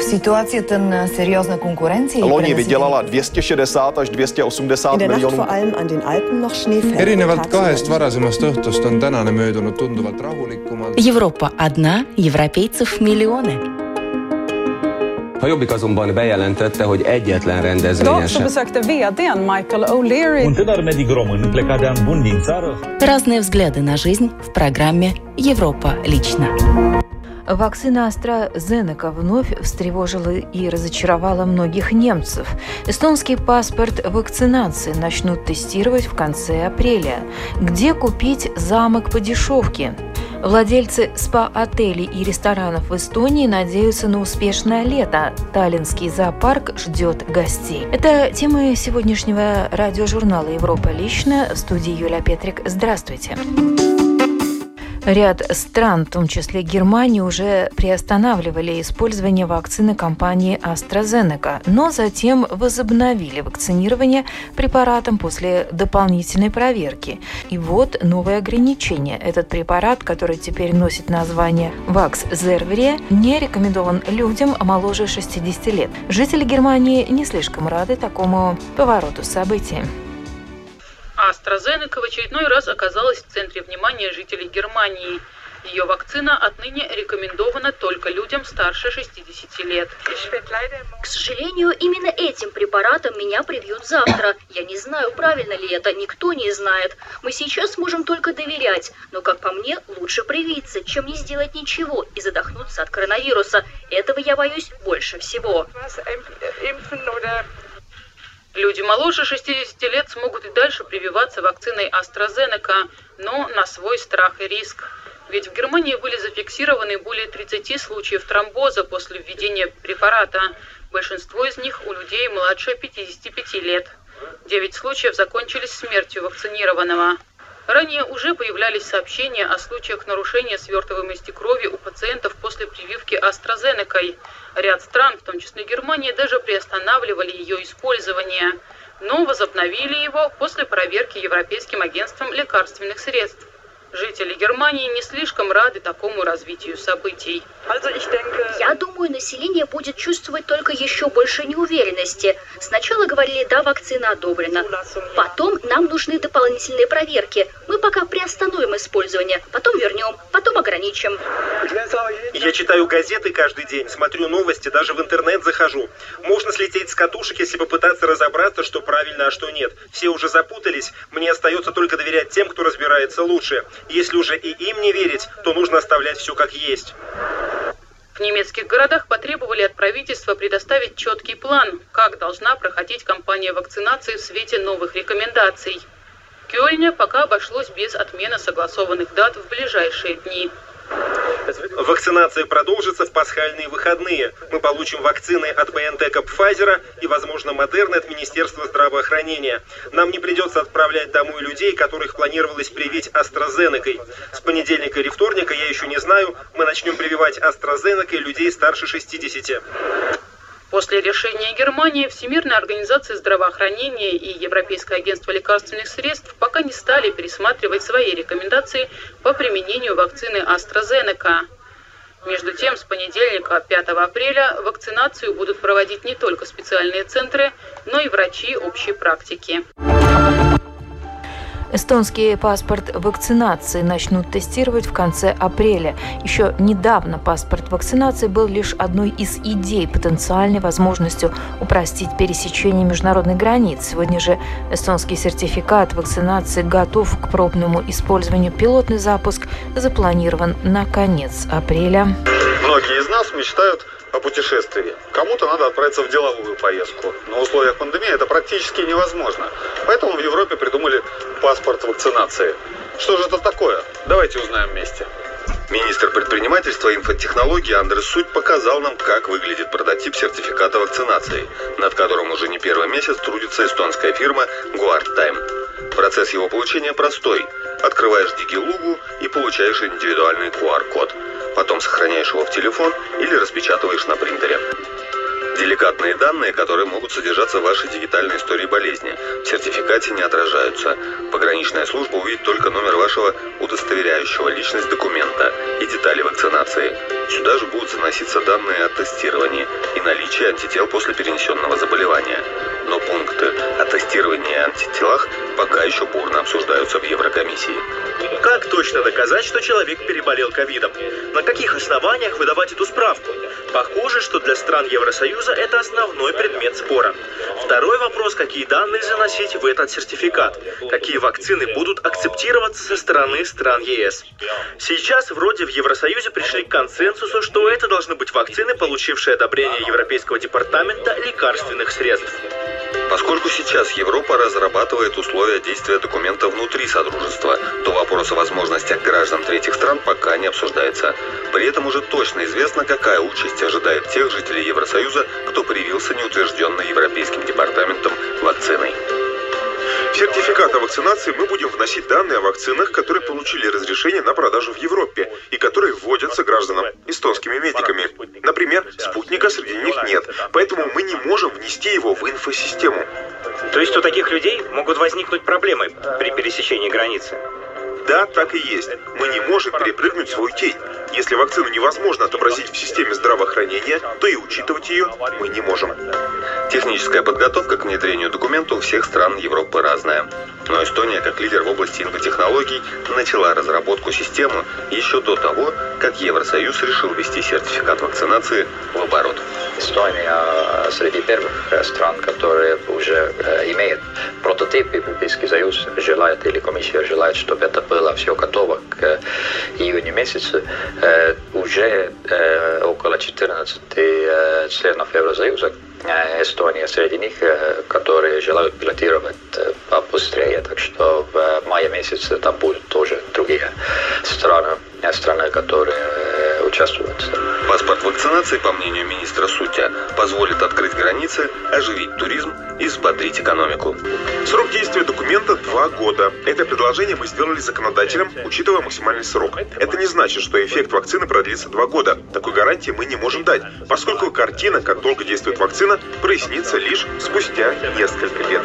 v ситуацията на сериозна конкуренция. Loni vydělala 260 až 280 miljonů. erinevalt kahest varasemast õhtust on tänane möödunud tunduvalt rahulikumalt. Европа одна, европейцев миллионы. A Jobbik azonban bejelentette, hogy egyetlen rendezvényen Idag så sem. besökte vdn Michael O'Leary Un tânăr medic român plecat de an bun din țară Разные взгляды на жизнь в программе «Европа лично». Вакцина AstraZeneca вновь встревожила и разочаровала многих немцев. Эстонский паспорт вакцинации начнут тестировать в конце апреля. Где купить замок по дешевке? Владельцы спа-отелей и ресторанов в Эстонии надеются на успешное лето. Таллинский зоопарк ждет гостей. Это темы сегодняшнего радиожурнала «Европа лично». В студии Юлия Петрик. Здравствуйте. Ряд стран, в том числе Германия, уже приостанавливали использование вакцины компании AstraZeneca, но затем возобновили вакцинирование препаратом после дополнительной проверки. И вот новое ограничение. Этот препарат, который теперь носит название Vaxzevria, не рекомендован людям моложе 60 лет. Жители Германии не слишком рады такому повороту событий. AstraZeneca в очередной раз оказалась в центре внимания жителей Германии. Ее вакцина отныне рекомендована только людям старше 60 лет. К сожалению, именно этим препаратом меня привьют завтра. Я не знаю, правильно ли это, никто не знает. Мы сейчас можем только доверять, но, как по мне, лучше привиться, чем не сделать ничего и задохнуться от коронавируса. Этого я боюсь больше всего. Люди моложе 60 лет смогут и дальше прививаться вакциной AstraZeneca, но на свой страх и риск. Ведь в Германии были зафиксированы более 30 случаев тромбоза после введения препарата. Большинство из них у людей младше 55 лет. Девять случаев закончились смертью вакцинированного. Ранее уже появлялись сообщения о случаях нарушения свертываемости крови у пациентов после прививки AstraZeneca. Ряд стран, в том числе Германия, даже приостанавливали ее использование, но возобновили его после проверки Европейским агентством лекарственных средств. Жители Германии не слишком рады такому развитию событий. Я думаю, население будет чувствовать только еще больше неуверенности. Сначала говорили, да, вакцина одобрена. Потом нам нужны дополнительные проверки. Мы пока приостановим использование, потом вернем, потом ограничим. Я читаю газеты каждый день, смотрю новости, даже в интернет захожу. Можно слететь с катушек, если попытаться разобраться, что правильно, а что нет. Все уже запутались, мне остается только доверять тем, кто разбирается лучше. Если уже и им не верить, то нужно оставлять все как есть. В немецких городах потребовали от правительства предоставить четкий план, как должна проходить кампания вакцинации в свете новых рекомендаций. В Кёльне пока обошлось без отмены согласованных дат в ближайшие дни. Вакцинация продолжится в пасхальные выходные. Мы получим вакцины от BioNTech Pfizer и, возможно, Модерны от Министерства здравоохранения. Нам не придется отправлять домой людей, которых планировалось привить AstraZeneca. С понедельника или вторника, я еще не знаю, мы начнем прививать AstraZeneca людей старше 60. После решения Германии Всемирная организация здравоохранения и Европейское агентство лекарственных средств пока не стали пересматривать свои рекомендации по применению вакцины AstraZeneca. Между тем, с понедельника 5 апреля вакцинацию будут проводить не только специальные центры, но и врачи общей практики. Эстонский паспорт вакцинации начнут тестировать в конце апреля. Еще недавно паспорт вакцинации был лишь одной из идей, потенциальной возможностью упростить пересечение международных границ. Сегодня же эстонский сертификат вакцинации готов к пробному использованию. Пилотный запуск запланирован на конец апреля. Многие из нас мечтают о путешествии. Кому-то надо отправиться в деловую поездку. Но в условиях пандемии это практически невозможно. Поэтому в Европе придумали паспорт вакцинации. Что же это такое? Давайте узнаем вместе. Министр предпринимательства и инфотехнологий Андрес Суть показал нам, как выглядит прототип сертификата вакцинации, над которым уже не первый месяц трудится эстонская фирма GuardTime. Процесс его получения простой. Открываешь Дигилугу и получаешь индивидуальный QR-код. Потом сохраняешь его в телефон или распечатываешь на принтере. Деликатные данные, которые могут содержаться в вашей дигитальной истории болезни, в сертификате не отражаются. Пограничная служба увидит только номер вашего удостоверяющего личность документа и детали вакцинации. Сюда же будут заноситься данные о тестировании и наличии антител после перенесенного заболевания. Но пункты о тестировании и антителах пока еще бурно обсуждаются в Еврокомиссии. Как точно доказать, что человек переболел ковидом? На каких основаниях выдавать эту справку? Похоже, что для стран Евросоюза это основной предмет спора. Второй вопрос, какие данные заносить в этот сертификат? Какие вакцины будут акцептироваться со стороны стран ЕС? Сейчас вроде в Евросоюзе пришли к консенсусу, что это должны быть вакцины, получившие одобрение Европейского департамента лекарственных средств. Поскольку сейчас Европа разрабатывает условия действия документа внутри Содружества, то вопрос о возможностях граждан третьих стран пока не обсуждается. При этом уже точно известно, какая участь ожидает тех жителей Евросоюза, кто привился неутвержденной Европейским департаментом вакциной. Сертификат о вакцинации мы будем вносить данные о вакцинах, которые получили разрешение на продажу в Европе и которые вводятся гражданам эстонскими медиками. Например, спутника среди них нет, поэтому мы не можем внести его в инфосистему. То есть у таких людей могут возникнуть проблемы при пересечении границы? Да, так и есть. Мы не можем перепрыгнуть свою тень. Если вакцину невозможно отобразить в системе здравоохранения, то и учитывать ее мы не можем. Техническая подготовка к внедрению документа у всех стран Европы разная. Но Эстония, как лидер в области инфотехнологий, начала разработку системы еще до того, как Евросоюз решил ввести сертификат вакцинации в оборот. Эстония среди первых стран, которые уже имеют прототип, Европейский Союз желает или комиссия желает, чтобы это было все готово к июню месяцу. Уже около 14 членов Евросоюза Эстония среди них, которые желают пилотировать побыстрее. Так что в мае месяце там будут тоже другие страны, страны, которые участвуют. Паспорт вакцинации, по мнению министра Сутя, позволит открыть границы, оживить туризм и взбодрить экономику. Срок действия документа – два года. Это предложение мы сделали законодателям, учитывая максимальный срок. Это не значит, что эффект вакцины продлится два года. Такой гарантии мы не можем дать, поскольку картина, как долго действует вакцина, прояснится лишь спустя несколько лет.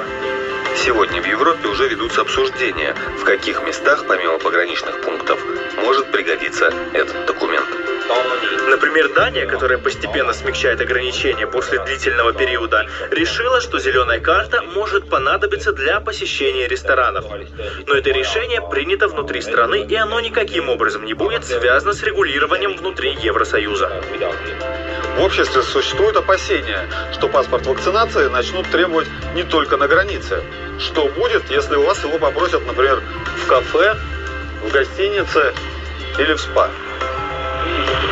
Сегодня в Европе уже ведутся обсуждения, в каких местах, помимо пограничных пунктов, может пригодиться этот документ. Например, Дания, которая постепенно смягчает ограничения после длительного периода, решила, что зеленая карта может понадобиться для посещения ресторанов. Но это решение принято внутри страны, и оно никаким образом не будет связано с регулированием внутри Евросоюза. В обществе существует опасение, что паспорт вакцинации начнут требовать не только на границе. Что будет, если у вас его попросят, например, в кафе, в гостинице или в спа?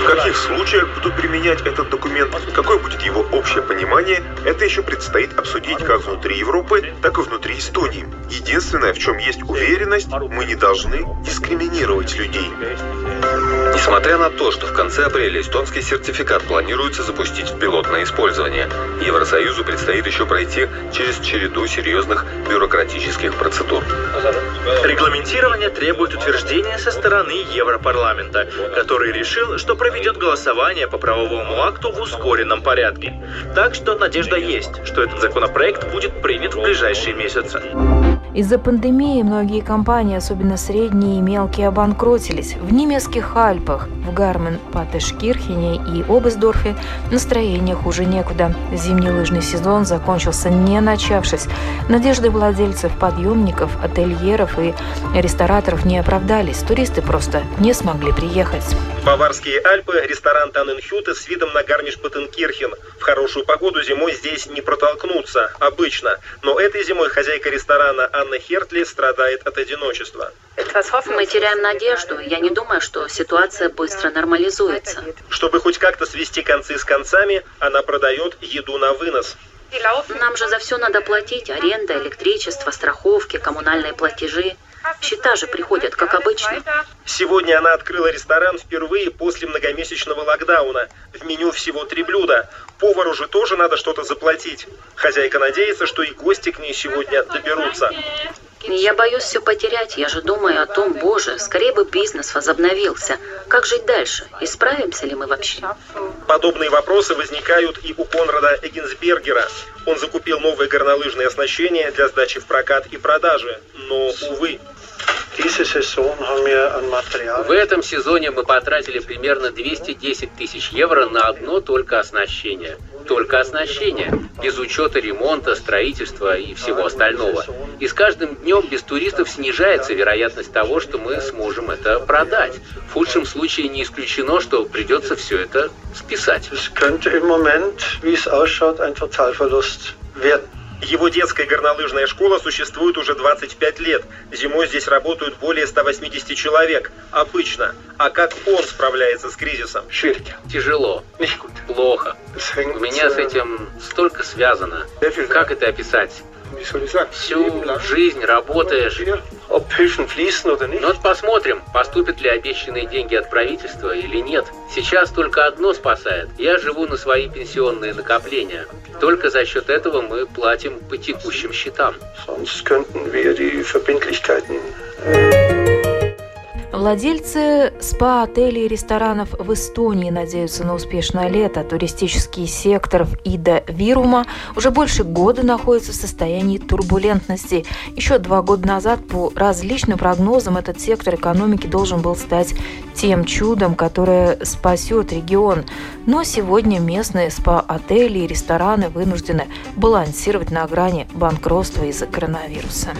В каких случаях будут применять этот документ, какое будет его общее понимание, это еще предстоит обсудить как внутри Европы, так и внутри Эстонии. Единственное, в чем есть уверенность, мы не должны дискриминировать людей. Несмотря на то, что в конце апреля эстонский сертификат планируется запустить в пилотное использование, Евросоюзу предстоит еще пройти через череду серьезных бюрократических процедур. Регламентирование требует утверждения со стороны Европарламента, который решил, что проведет голосование по правовому акту в ускоренном порядке. Так что надежда есть, что этот законопроект будет принят в ближайшие месяцы. Из-за пандемии многие компании, особенно средние и мелкие, обанкротились. В немецких Альпах, в Гармен, Патешкирхене и Обесдорфе настроение хуже некуда. Зимний лыжный сезон закончился не начавшись. Надежды владельцев подъемников, ательеров и рестораторов не оправдались. Туристы просто не смогли приехать. Баварские Альпы, ресторан Танненхюте с видом на гарниш Паттенкирхен. В хорошую погоду зимой здесь не протолкнуться, обычно. Но этой зимой хозяйка ресторана Анна Хертли страдает от одиночества. Мы теряем надежду. Я не думаю, что ситуация быстро нормализуется. Чтобы хоть как-то свести концы с концами, она продает еду на вынос. Нам же за все надо платить. Аренда, электричество, страховки, коммунальные платежи. Счета же приходят, как обычно. Сегодня она открыла ресторан впервые после многомесячного локдауна. В меню всего три блюда. Повару же тоже надо что-то заплатить. Хозяйка надеется, что и гости к ней сегодня доберутся. Я боюсь все потерять. Я же думаю о том, боже, скорее бы бизнес возобновился. Как жить дальше? Исправимся ли мы вообще? Подобные вопросы возникают и у Конрада Эггинсбергера. Он закупил новое горнолыжное оснащение для сдачи в прокат и продажи, но, увы, в этом сезоне мы потратили примерно 210 тысяч евро на одно только оснащение. Только оснащение, без учета ремонта, строительства и всего остального. И с каждым днем без туристов снижается вероятность того, что мы сможем это продать. В худшем случае не исключено, что придется все это списать. Его детская горнолыжная школа существует уже 25 лет. Зимой здесь работают более 180 человек. Обычно. А как он справляется с кризисом? Тяжело. Плохо. У меня с этим столько связано. Как это описать? Всю жизнь работаешь. Ну вот посмотрим, поступят ли обещанные деньги от правительства или нет. Сейчас только одно спасает. Я живу на свои пенсионные накопления. Только за счет этого мы платим по текущим счетам. Владельцы спа-отелей и ресторанов в Эстонии надеются на успешное лето. Туристический сектор в Ида Вирума уже больше года находится в состоянии турбулентности. Еще два года назад, по различным прогнозам, этот сектор экономики должен был стать тем чудом, которое спасет регион. Но сегодня местные спа-отели и рестораны вынуждены балансировать на грани банкротства из-за коронавируса.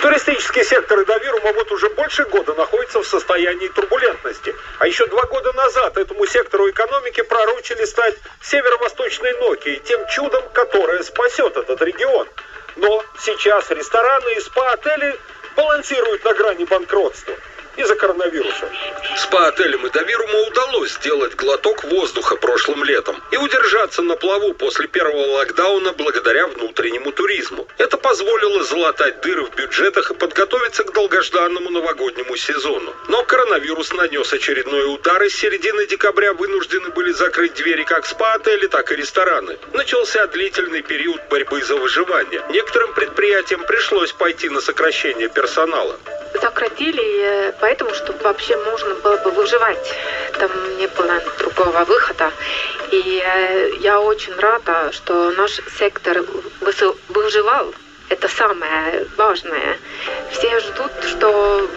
Туристический сектор Идавирума вот уже больше года находится в состоянии турбулентности. А еще два года назад этому сектору экономики пророчили стать северо-восточной Нокией, тем чудом, которое спасет этот регион. Но сейчас рестораны и спа-отели балансируют на грани банкротства из-за коронавируса. Спа-отелям и Давирума удалось сделать глоток воздуха прошлым летом и удержаться на плаву после первого локдауна благодаря внутреннему туризму. Это позволило залатать дыры в бюджетах и подготовиться к долгожданному новогоднему сезону. Но коронавирус нанес очередной удар, и с середины декабря вынуждены были закрыть двери как спа-отели, так и рестораны. Начался длительный период борьбы за выживание. Некоторым предприятиям пришлось пойти на сокращение персонала сократили, поэтому, чтобы вообще можно было бы выживать. Там не было другого выхода. И э, я очень рада, что наш сектор выживал. Это самое важное. Все ждут, что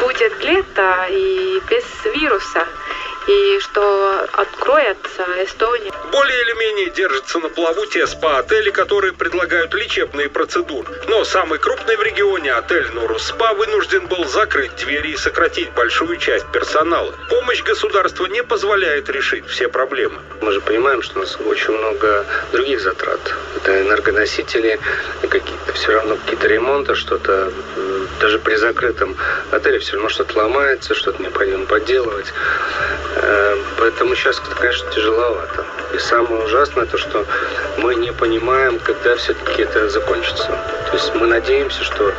будет лето и без вируса и что откроется Эстония. Более или менее держатся на плаву те спа-отели, которые предлагают лечебные процедуры. Но самый крупный в регионе отель Норус Спа вынужден был закрыть двери и сократить большую часть персонала. Помощь государства не позволяет решить все проблемы. Мы же понимаем, что у нас очень много других затрат. Это энергоносители, какие-то все равно какие-то ремонты, что-то даже при закрытом отеле все равно что-то ломается, что-то необходимо подделывать. Э, поэтому сейчас, конечно, тяжеловато. И самое ужасное то, что мы не понимаем, когда все-таки это закончится. То есть мы надеемся, что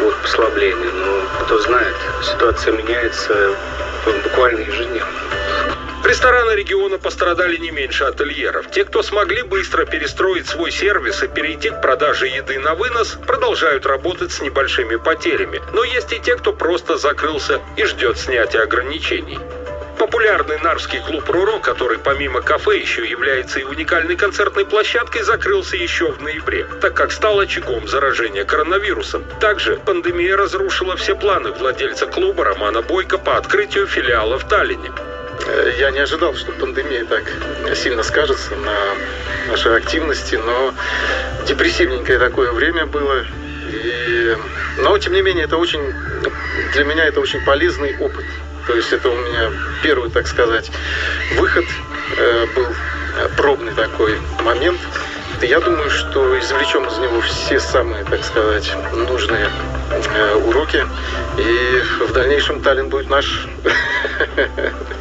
будет послабление, но кто знает, ситуация меняется буквально ежедневно. Рестораны региона пострадали не меньше ательеров. Те, кто смогли быстро перестроить свой сервис и перейти к продаже еды на вынос, продолжают работать с небольшими потерями. Но есть и те, кто просто закрылся и ждет снятия ограничений. Популярный нарвский клуб «Руро», который помимо кафе еще является и уникальной концертной площадкой, закрылся еще в ноябре, так как стал очагом заражения коронавирусом. Также пандемия разрушила все планы владельца клуба Романа Бойко по открытию филиала в Таллине. Э, я не ожидал, что пандемия так сильно скажется на нашей активности, но депрессивненькое такое время было. И... Но, тем не менее, это очень, для меня это очень полезный опыт. То есть это у меня первый, так сказать, выход э, был пробный такой момент. Я думаю, что извлечем из него все самые, так сказать, нужные э, уроки. И в дальнейшем Таллин будет наш.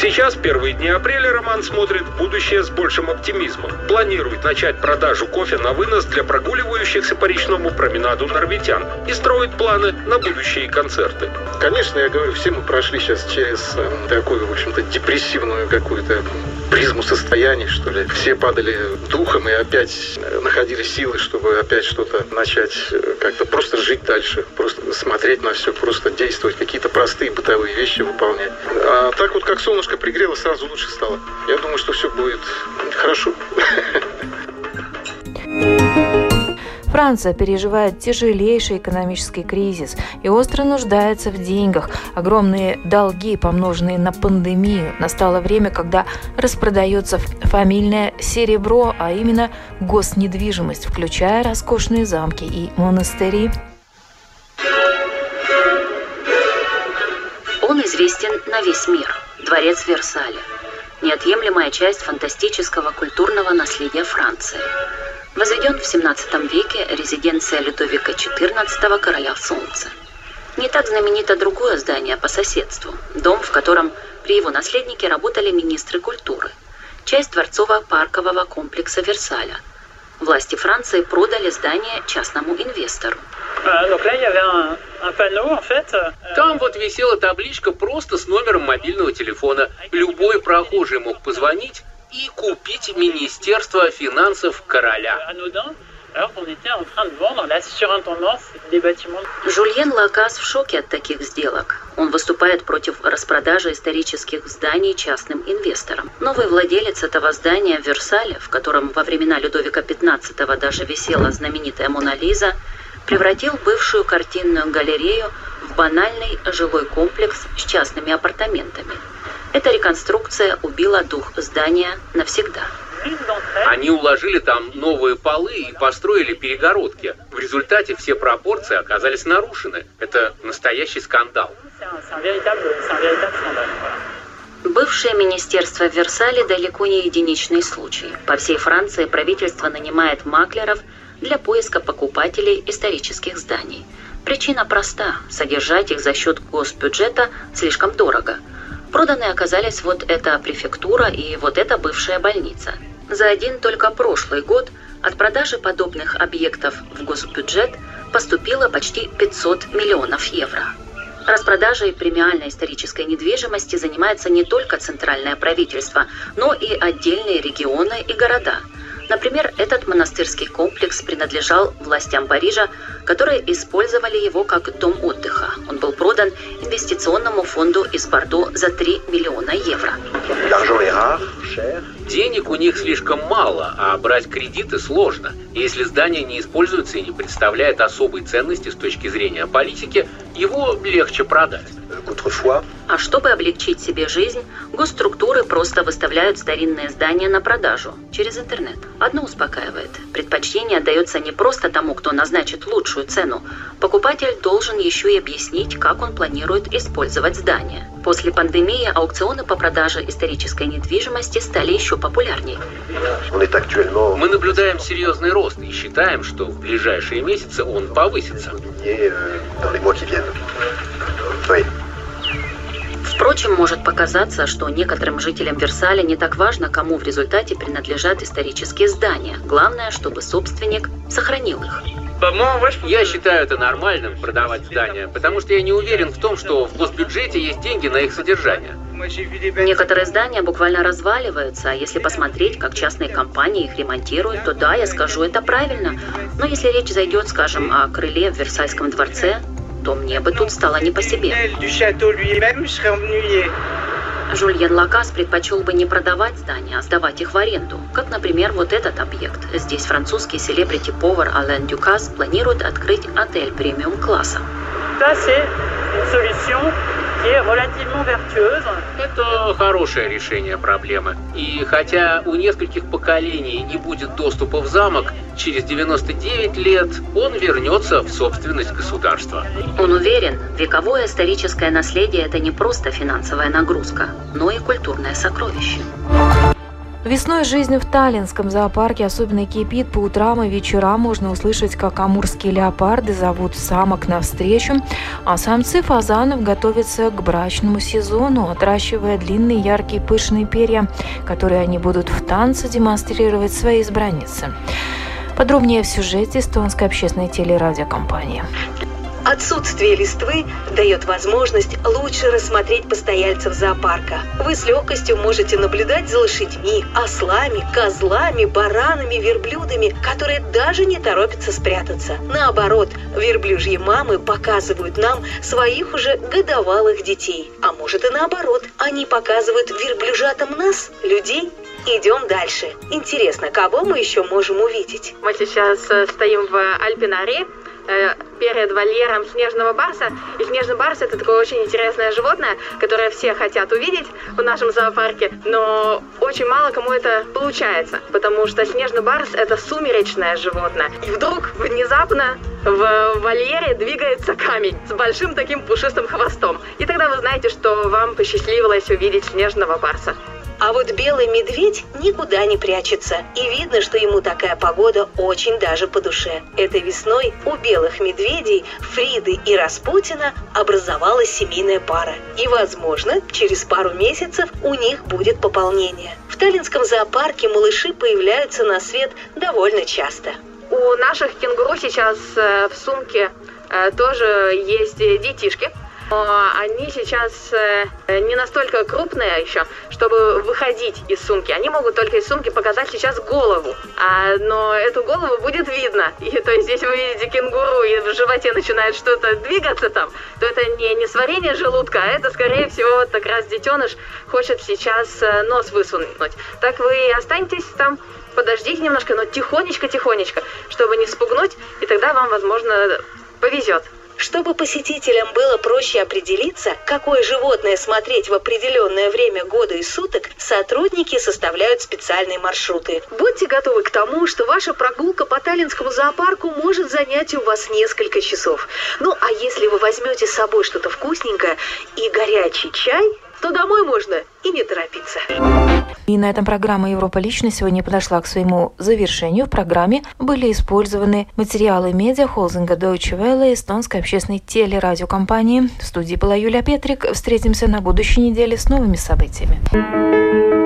Сейчас, первые дни апреля, Роман смотрит в будущее с большим оптимизмом. Планирует начать продажу кофе на вынос для прогуливающихся по речному променаду норвитян и строит планы на будущие концерты. Конечно, я говорю, все мы прошли сейчас через э, такую, в общем-то, депрессивную какую-то призму состояний, что ли. Все падали духом и опять находили силы, чтобы опять что-то начать э, как-то просто жить дальше, просто смотреть на все, просто действовать, какие-то простые бытовые вещи выполнять. А так вот, как солнышко пригрело, сразу лучше стало. Я думаю, что все будет хорошо. Франция переживает тяжелейший экономический кризис и остро нуждается в деньгах. Огромные долги, помноженные на пандемию. Настало время, когда распродается фамильное серебро, а именно госнедвижимость, включая роскошные замки и монастыри. Он известен на весь мир. Дворец Версаля. Неотъемлемая часть фантастического культурного наследия Франции. Возведен в 17 веке резиденция Людовика XIV короля Солнца. Не так знаменито другое здание по соседству, дом, в котором при его наследнике работали министры культуры, часть дворцово-паркового комплекса Версаля. Власти Франции продали здание частному инвестору. Там вот висела табличка просто с номером мобильного телефона. Любой прохожий мог позвонить и купить Министерство финансов короля. Жульен Лакас в шоке от таких сделок. Он выступает против распродажи исторических зданий частным инвесторам. Новый владелец этого здания в Версале, в котором во времена Людовика XV даже висела знаменитая Мона Лиза, превратил бывшую картинную галерею в банальный жилой комплекс с частными апартаментами. Эта реконструкция убила дух здания навсегда. Они уложили там новые полы и построили перегородки. В результате все пропорции оказались нарушены. Это настоящий скандал. Бывшее министерство в Версале далеко не единичный случай. По всей Франции правительство нанимает маклеров для поиска покупателей исторических зданий. Причина проста – содержать их за счет госбюджета слишком дорого – Проданы оказались вот эта префектура и вот эта бывшая больница. За один только прошлый год от продажи подобных объектов в госбюджет поступило почти 500 миллионов евро. Распродажей премиальной исторической недвижимости занимается не только центральное правительство, но и отдельные регионы и города – Например, этот монастырский комплекс принадлежал властям Парижа, которые использовали его как дом отдыха. Он был продан инвестиционному фонду из Бордо за 3 миллиона евро. Денег у них слишком мало, а брать кредиты сложно. Если здание не используется и не представляет особой ценности с точки зрения политики, его легче продать. А чтобы облегчить себе жизнь, госструктуры просто выставляют старинные здания на продажу через интернет. Одно успокаивает. Предпочтение отдается не просто тому, кто назначит лучшую цену. Покупатель должен еще и объяснить, как он планирует использовать здание. После пандемии аукционы по продаже исторической недвижимости стали еще популярнее. Мы наблюдаем серьезный рост и считаем, что в ближайшие месяцы он повысится. Впрочем, может показаться, что некоторым жителям Версаля не так важно, кому в результате принадлежат исторические здания. Главное, чтобы собственник сохранил их. Я считаю это нормальным продавать здания, потому что я не уверен в том, что в госбюджете есть деньги на их содержание. Некоторые здания буквально разваливаются, а если посмотреть, как частные компании их ремонтируют, то да, я скажу, это правильно. Но если речь зайдет, скажем, о крыле в Версальском дворце, то мне бы тут стало не по себе. Жульен Лакас предпочел бы не продавать здания, а сдавать их в аренду. Как, например, вот этот объект. Здесь французский селебрити-повар Ален Дюкас планирует открыть отель премиум-класса. Это хорошее решение проблемы. И хотя у нескольких поколений не будет доступа в замок, через 99 лет он вернется в собственность государства. Он уверен, вековое историческое наследие – это не просто финансовая нагрузка, но и культурное сокровище. Весной жизнь в Таллинском зоопарке особенно кипит. По утрам и вечерам можно услышать, как амурские леопарды зовут самок навстречу, а самцы фазанов готовятся к брачному сезону, отращивая длинные яркие пышные перья, которые они будут в танце демонстрировать своей избраннице. Подробнее в сюжете эстонской общественной телерадиокомпании. Отсутствие листвы дает возможность лучше рассмотреть постояльцев зоопарка. Вы с легкостью можете наблюдать за лошадьми, ослами, козлами, баранами, верблюдами, которые даже не торопятся спрятаться. Наоборот, верблюжьи мамы показывают нам своих уже годовалых детей. А может и наоборот, они показывают верблюжатам нас, людей. Идем дальше. Интересно, кого мы еще можем увидеть? Мы сейчас э, стоим в Альпинаре, э, перед вольером снежного барса. И снежный барс это такое очень интересное животное, которое все хотят увидеть в нашем зоопарке, но очень мало кому это получается, потому что снежный барс это сумеречное животное. И вдруг внезапно в вольере двигается камень с большим таким пушистым хвостом. И тогда вы знаете, что вам посчастливилось увидеть снежного барса. А вот белый медведь никуда не прячется, и видно, что ему такая погода очень даже по душе. Этой весной у белых медведей Фриды и Распутина образовалась семейная пара. И, возможно, через пару месяцев у них будет пополнение. В Таллинском зоопарке малыши появляются на свет довольно часто. У наших кенгуру сейчас э, в сумке э, тоже есть детишки, они сейчас э, не настолько крупные еще, чтобы выходить из сумки. Они могут только из сумки показать сейчас голову. А, но эту голову будет видно. И то есть, если вы видите кенгуру и в животе начинает что-то двигаться там, то это не, не сварение желудка, а это, скорее всего, вот как раз детеныш хочет сейчас э, нос высунуть. Так вы останетесь там, подождите немножко, но тихонечко-тихонечко, чтобы не спугнуть, и тогда вам, возможно, повезет. Чтобы посетителям было проще определиться, какое животное смотреть в определенное время года и суток, сотрудники составляют специальные маршруты. Будьте готовы к тому, что ваша прогулка по Таллинскому зоопарку может занять у вас несколько часов. Ну, а если вы возьмете с собой что-то вкусненькое и горячий чай, то домой можно и не торопиться. И на этом программа «Европа лично» сегодня подошла к своему завершению. В программе были использованы материалы медиахолдинга Deutsche Welle эстонской общественной телерадиокомпании. В студии была Юлия Петрик. Встретимся на будущей неделе с новыми событиями.